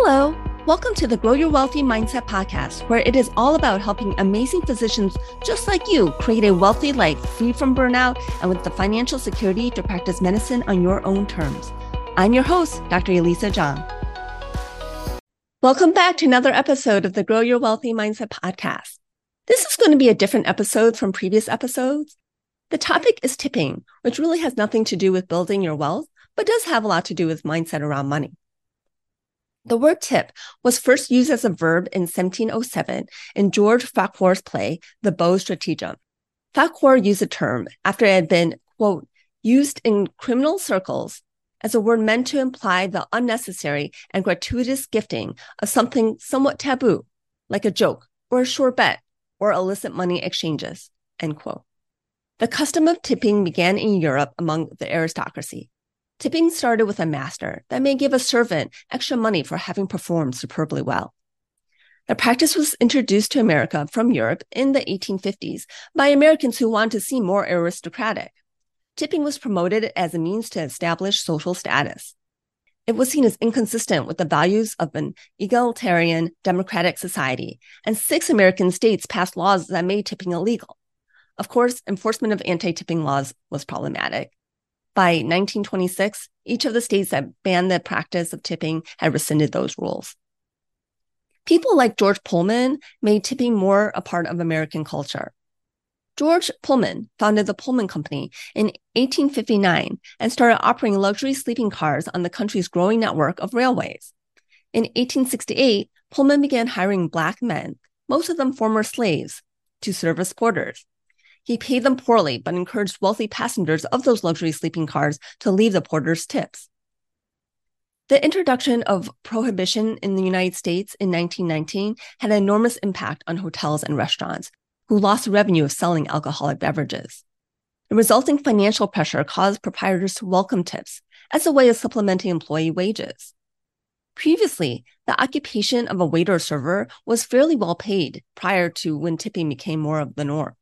Hello. Welcome to the Grow Your Wealthy Mindset podcast, where it is all about helping amazing physicians just like you create a wealthy life free from burnout and with the financial security to practice medicine on your own terms. I'm your host, Dr. Elisa Chiang. Welcome back to another episode of the Grow Your Wealthy Mindset podcast. This is going to be a different episode from previous episodes. The topic is tipping, which really has nothing to do with building your wealth, but does have a lot to do with mindset around money. The word tip was first used as a verb in 1707 in George Farquhar's play, The Beaux Stratagem. Farquhar used the term after it had been, quote, used in criminal circles as a word meant to imply the unnecessary and gratuitous gifting of something somewhat taboo, like a joke or a sure bet or illicit money exchanges, end quote. The custom of tipping began in Europe among the aristocracy. Tipping started with a master that may give a servant extra money for having performed superbly well. The practice was introduced to America from Europe in the 1850s by Americans who wanted to seem more aristocratic. Tipping was promoted as a means to establish social status. It was seen as inconsistent with the values of an egalitarian democratic society, and six American states passed laws that made tipping illegal. Of course, enforcement of anti tipping laws was problematic. By 1926, each of the states that banned the practice of tipping had rescinded those rules. People like George Pullman made tipping more a part of American culture. George Pullman founded the Pullman Company in 1859 and started operating luxury sleeping cars on the country's growing network of railways. In 1868, Pullman began hiring Black men, most of them former slaves, to serve as porters. He paid them poorly, but encouraged wealthy passengers of those luxury sleeping cars to leave the porters tips. The introduction of prohibition in the United States in 1919 had an enormous impact on hotels and restaurants, who lost revenue of selling alcoholic beverages. The resulting financial pressure caused proprietors to welcome tips as a way of supplementing employee wages. Previously, the occupation of a waiter or server was fairly well paid prior to when tipping became more of the norm.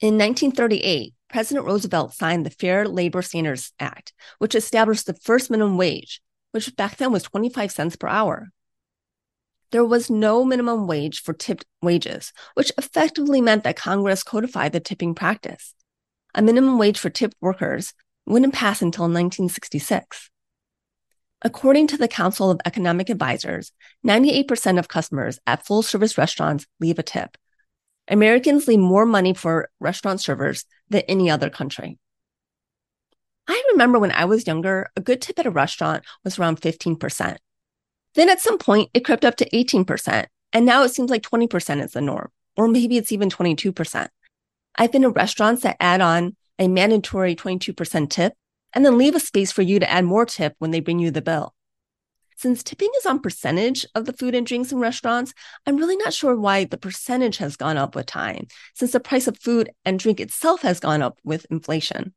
In 1938, President Roosevelt signed the Fair Labor Standards Act, which established the first minimum wage, which back then was 25 cents per hour. There was no minimum wage for tipped wages, which effectively meant that Congress codified the tipping practice. A minimum wage for tipped workers wouldn't pass until 1966. According to the Council of Economic Advisors, 98% of customers at full service restaurants leave a tip, Americans leave more money for restaurant servers than any other country. I remember when I was younger, a good tip at a restaurant was around 15%. Then at some point, it crept up to 18%. And now it seems like 20% is the norm, or maybe it's even 22%. I've been to restaurants that add on a mandatory 22% tip and then leave a space for you to add more tip when they bring you the bill. Since tipping is on percentage of the food and drinks in restaurants, I'm really not sure why the percentage has gone up with time, since the price of food and drink itself has gone up with inflation.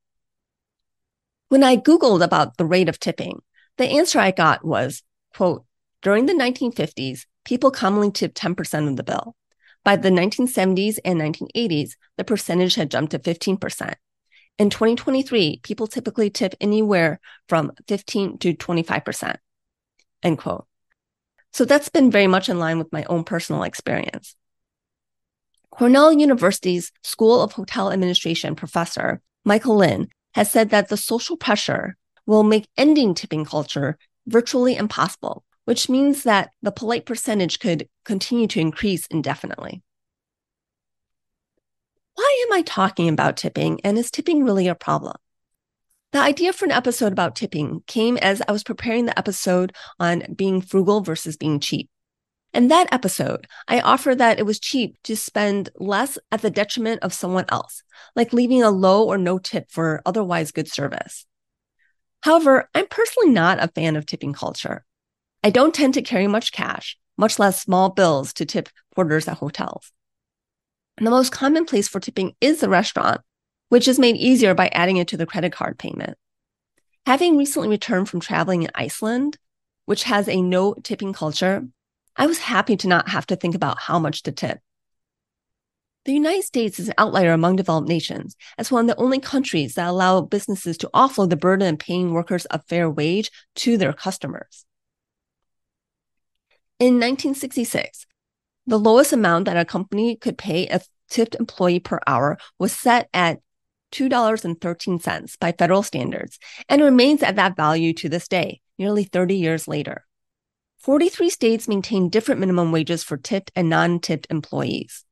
When I Googled about the rate of tipping, the answer I got was, quote, during the 1950s, people commonly tipped 10% of the bill. By the 1970s and 1980s, the percentage had jumped to 15%. In 2023, people typically tip anywhere from 15 to 25% end quote. So that's been very much in line with my own personal experience. Cornell University's School of Hotel Administration professor Michael Lynn has said that the social pressure will make ending tipping culture virtually impossible, which means that the polite percentage could continue to increase indefinitely. Why am I talking about tipping and is tipping really a problem? The idea for an episode about tipping came as I was preparing the episode on being frugal versus being cheap. In that episode, I offered that it was cheap to spend less at the detriment of someone else, like leaving a low or no tip for otherwise good service. However, I'm personally not a fan of tipping culture. I don't tend to carry much cash, much less small bills to tip porters at hotels. And the most common place for tipping is the restaurant, which is made easier by adding it to the credit card payment. Having recently returned from traveling in Iceland, which has a no tipping culture, I was happy to not have to think about how much to tip. The United States is an outlier among developed nations as one of the only countries that allow businesses to offload the burden of paying workers a fair wage to their customers. In 1966, the lowest amount that a company could pay a tipped employee per hour was set at $2.13 by federal standards and remains at that value to this day, nearly 30 years later. 43 states maintain different minimum wages for tipped and non tipped employees.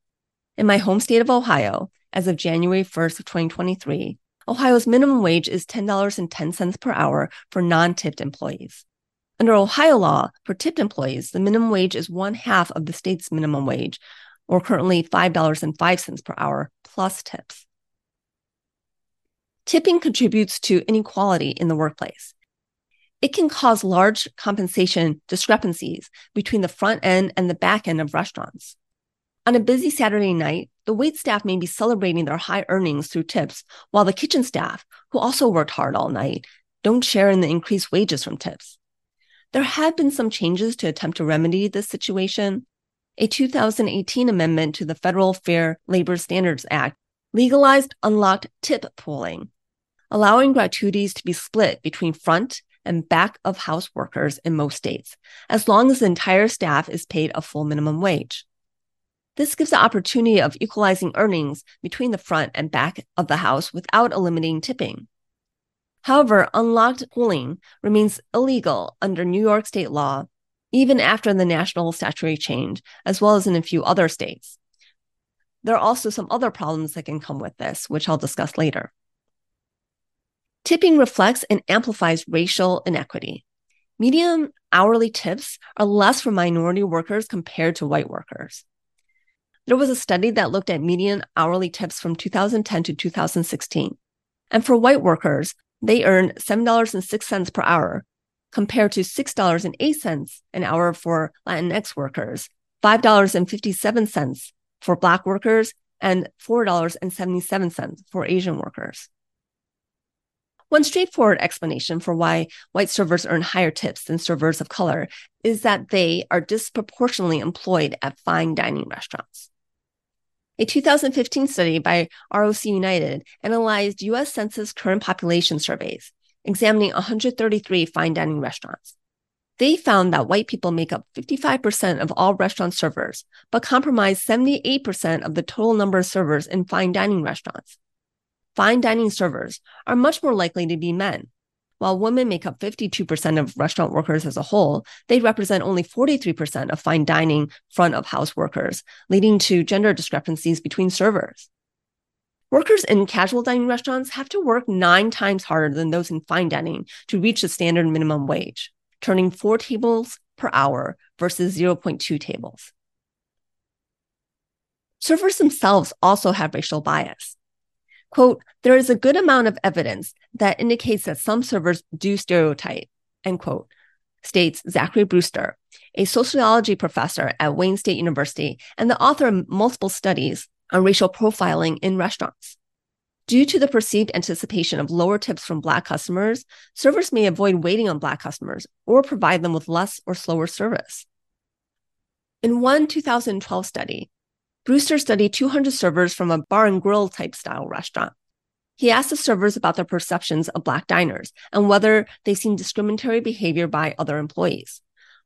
In my home state of Ohio, as of January 1st of 2023, Ohio's minimum wage is $10.10 per hour for non tipped employees. Under Ohio law, for tipped employees, the minimum wage is one half of the state's minimum wage, or currently $5.05 per hour plus tips. Tipping contributes to inequality in the workplace. It can cause large compensation discrepancies between the front end and the back end of restaurants. On a busy Saturday night, the wait staff may be celebrating their high earnings through tips, while the kitchen staff, who also worked hard all night, don't share in the increased wages from tips. There have been some changes to attempt to remedy this situation. A 2018 amendment to the Federal Fair Labor Standards Act legalized unlocked tip pooling, allowing gratuities to be split between front and back of house workers in most states, as long as the entire staff is paid a full minimum wage. This gives the opportunity of equalizing earnings between the front and back of the house without eliminating tipping. However, unlocked pooling remains illegal under New York state law, even after the national statutory change, as well as in a few other states. There are also some other problems that can come with this, which I'll discuss later. Tipping reflects and amplifies racial inequity. Median hourly tips are less for minority workers compared to white workers. There was a study that looked at median hourly tips from 2010 to 2016. And for white workers, they earned $7.06 per hour compared to $6.08 an hour for Latinx workers, $5.57 for Black workers, and $4.77 for Asian workers. One straightforward explanation for why white servers earn higher tips than servers of color is that they are disproportionately employed at fine dining restaurants. A 2015 study by ROC United analyzed US Census current population surveys, examining 133 fine dining restaurants. They found that white people make up 55% of all restaurant servers, but comprise 78% of the total number of servers in fine dining restaurants fine dining servers are much more likely to be men. While women make up 52% of restaurant workers as a whole, they represent only 43% of fine dining front of house workers, leading to gender discrepancies between servers. Workers in casual dining restaurants have to work nine times harder than those in fine dining to reach the standard minimum wage, turning four tables per hour versus 0.2 tables. Servers themselves also have racial bias. Quote, there is a good amount of evidence that indicates that some servers do stereotype, end quote, states Zachary Brewster, a sociology professor at Wayne State University and the author of multiple studies on racial profiling in restaurants. Due to the perceived anticipation of lower tips from Black customers, servers may avoid waiting on Black customers or provide them with less or slower service. In one 2012 study, Brewster studied 200 servers from a bar and grill type style restaurant. He asked the servers about their perceptions of Black diners and whether they seen discriminatory behavior by other employees.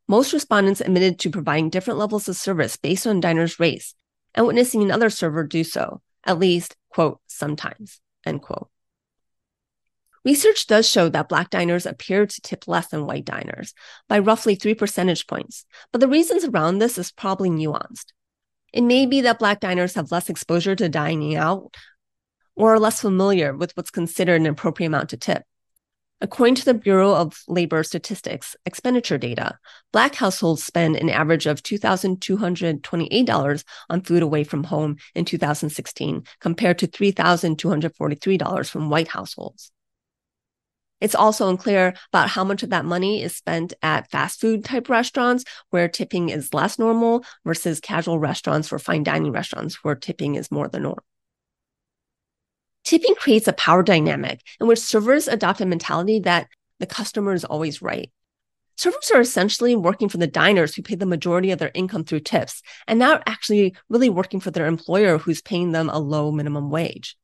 Most respondents admitted to providing different levels of service based on diners' race and witnessing another server do so, at least, quote, sometimes, end quote. Research does show that Black diners appear to tip less than white diners by roughly three percentage points, but the reasons around this is probably nuanced. It may be that Black diners have less exposure to dining out or are less familiar with what's considered an appropriate amount to tip. According to the Bureau of Labor Statistics expenditure data, Black households spend an average of $2,228 on food away from home in 2016, compared to $3,243 from white households. It's also unclear about how much of that money is spent at fast food type restaurants where tipping is less normal versus casual restaurants or fine dining restaurants where tipping is more the norm. Tipping creates a power dynamic in which servers adopt a mentality that the customer is always right. Servers are essentially working for the diners who pay the majority of their income through tips and not actually really working for their employer who's paying them a low minimum wage.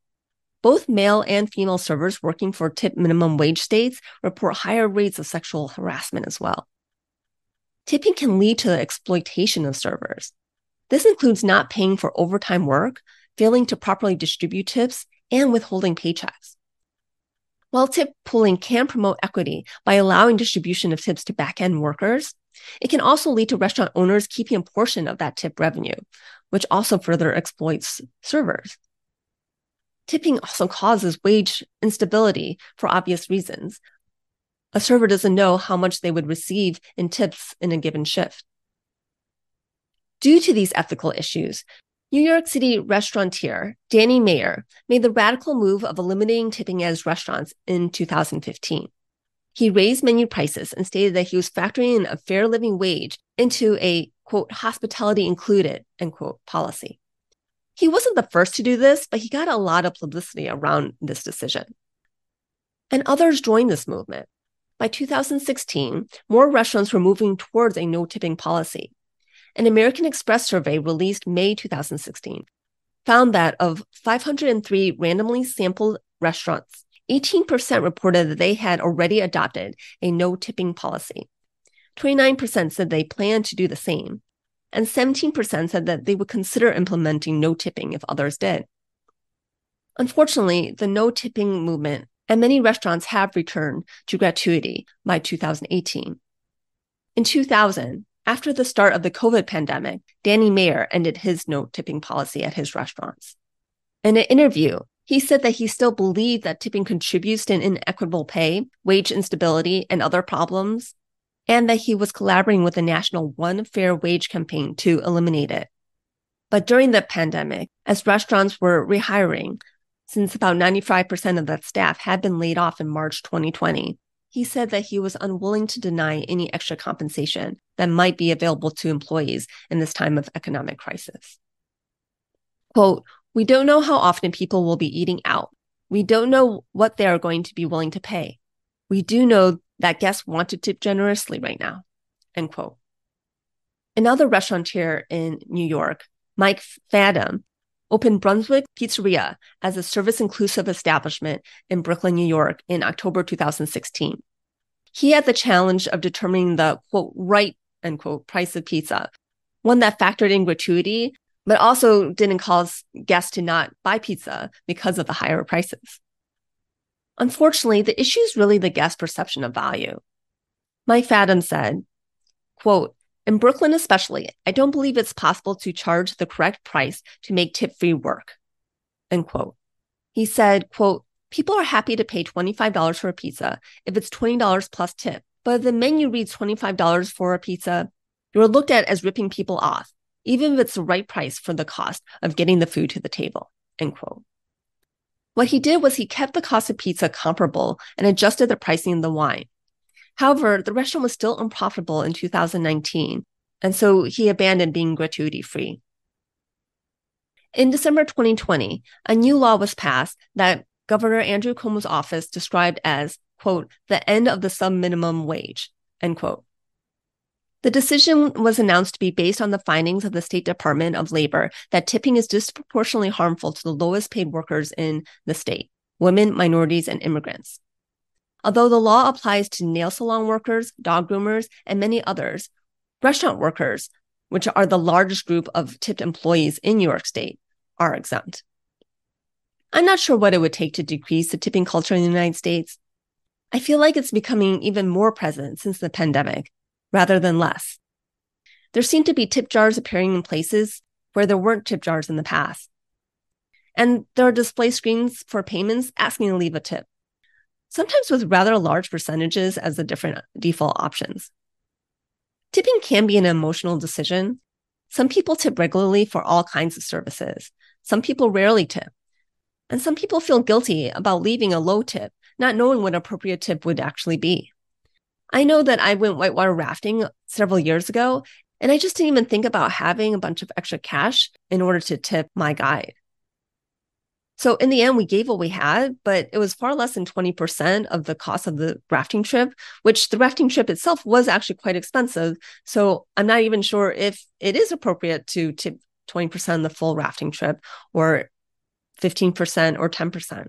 Both male and female servers working for tip minimum wage states report higher rates of sexual harassment as well. tipping can lead to the exploitation of servers. This includes not paying for overtime work, failing to properly distribute tips, and withholding paychecks. While tip pooling can promote equity by allowing distribution of tips to back end workers, it can also lead to restaurant owners keeping a portion of that tip revenue, which also further exploits servers. Tipping also causes wage instability for obvious reasons. A server doesn't know how much they would receive in tips in a given shift. Due to these ethical issues, New York City restaurateur Danny Meyer made the radical move of eliminating tipping his restaurants in 2015. He raised menu prices and stated that he was factoring in a fair living wage into a quote hospitality included end quote policy. He wasn't the first to do this, but he got a lot of publicity around this decision. And others joined this movement. By 2016, more restaurants were moving towards a no tipping policy. An American Express survey released May 2016 found that of 503 randomly sampled restaurants, 18% reported that they had already adopted a no tipping policy. 29% said they planned to do the same, and 17% said that they would consider implementing no tipping if others did. Unfortunately, the no tipping movement and many restaurants have returned to gratuity by 2018. In 2000, after the start of the COVID pandemic, Danny Meyer ended his no tipping policy at his restaurants. In an interview, he said that he still believed that tipping contributes to an inequitable pay, wage instability, and other problems, and that he was collaborating with the national One Fair Wage campaign to eliminate it. But during the pandemic, as restaurants were rehiring, since about 95% of that staff had been laid off in March 2020, he said that he was unwilling to deny any extra compensation that might be available to employees in this time of economic crisis. Quote, we don't know how often people will be eating out. We don't know what they are going to be willing to pay. We do know that guests want to tip generously right now. End quote. Another restaurateur in New York, Mike Fadem, opened Brunswick Pizzeria as a service inclusive establishment in Brooklyn, New York in October 2016. He had the challenge of determining the quote, right, end quote, price of pizza, one that factored in gratuity, but also didn't cause guests to not buy pizza because of the higher prices. Unfortunately, the issue is really the guest perception of value. Mike Fadem said, quote, in Brooklyn, especially, I don't believe it's possible to charge the correct price to make tip free work. End quote. He said, quote, people are happy to pay $25 for a pizza if it's $20 plus tip. But if the menu reads $25 for a pizza, you're looked at as ripping people off, even if it's the right price for the cost of getting the food to the table. End quote. What he did was he kept the cost of pizza comparable and adjusted the pricing of the wine. However, the restaurant was still unprofitable in 2019, and so he abandoned being gratuity free. In December 2020, a new law was passed that Governor Andrew Cuomo's office described as, quote, the end of the sub minimum wage, end quote. The decision was announced to be based on the findings of the State Department of Labor that tipping is disproportionately harmful to the lowest paid workers in the state women, minorities, and immigrants. Although the law applies to nail salon workers, dog groomers, and many others, restaurant workers, which are the largest group of tipped employees in New York State, are exempt. I'm not sure what it would take to decrease the tipping culture in the United States. I feel like it's becoming even more present since the pandemic, rather than less. There seem to be tip jars appearing in places where there weren't tip jars in the past. And there are display screens for payments asking to leave a tip sometimes with rather large percentages as the different default options. Tipping can be an emotional decision. Some people tip regularly for all kinds of services. Some people rarely tip. And some people feel guilty about leaving a low tip, not knowing what appropriate tip would actually be. I know that I went whitewater rafting several years ago, and I just didn't even think about having a bunch of extra cash in order to tip my guide. So in the end, we gave what we had, but it was far less than 20% of the cost of the rafting trip, which the rafting trip itself was actually quite expensive. So I'm not even sure if it is appropriate to tip 20% of the full rafting trip or 15% or 10%.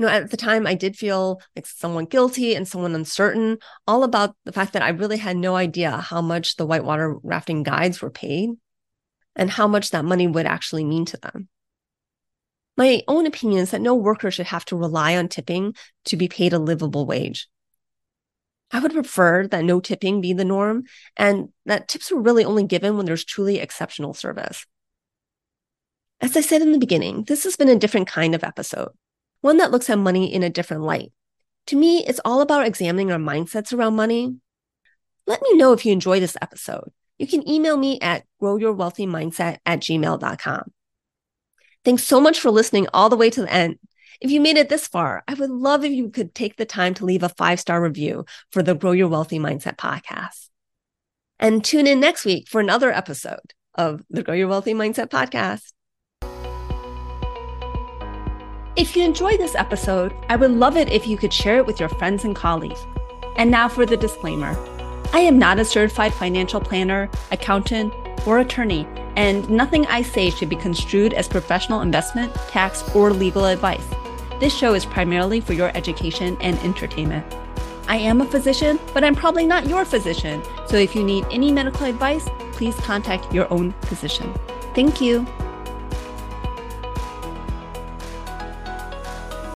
You know, at the time, I did feel like someone guilty and someone uncertain, all about the fact that I really had no idea how much the whitewater rafting guides were paid and how much that money would actually mean to them. My own opinion is that no worker should have to rely on tipping to be paid a livable wage. I would prefer that no tipping be the norm and that tips were really only given when there's truly exceptional service. As I said in the beginning, this has been a different kind of episode one that looks at money in a different light. To me, it's all about examining our mindsets around money. Let me know if you enjoy this episode. You can email me at growyourwealthymindset at gmail.com. Thanks so much for listening all the way to the end. If you made it this far, I would love if you could take the time to leave a five star review for the Grow Your Wealthy Mindset podcast. And tune in next week for another episode of the Grow Your Wealthy Mindset podcast. If you enjoyed this episode, I would love it if you could share it with your friends and colleagues. And now for the disclaimer I am not a certified financial planner, accountant, or attorney, and nothing I say should be construed as professional investment, tax, or legal advice. This show is primarily for your education and entertainment. I am a physician, but I'm probably not your physician. So if you need any medical advice, please contact your own physician. Thank you.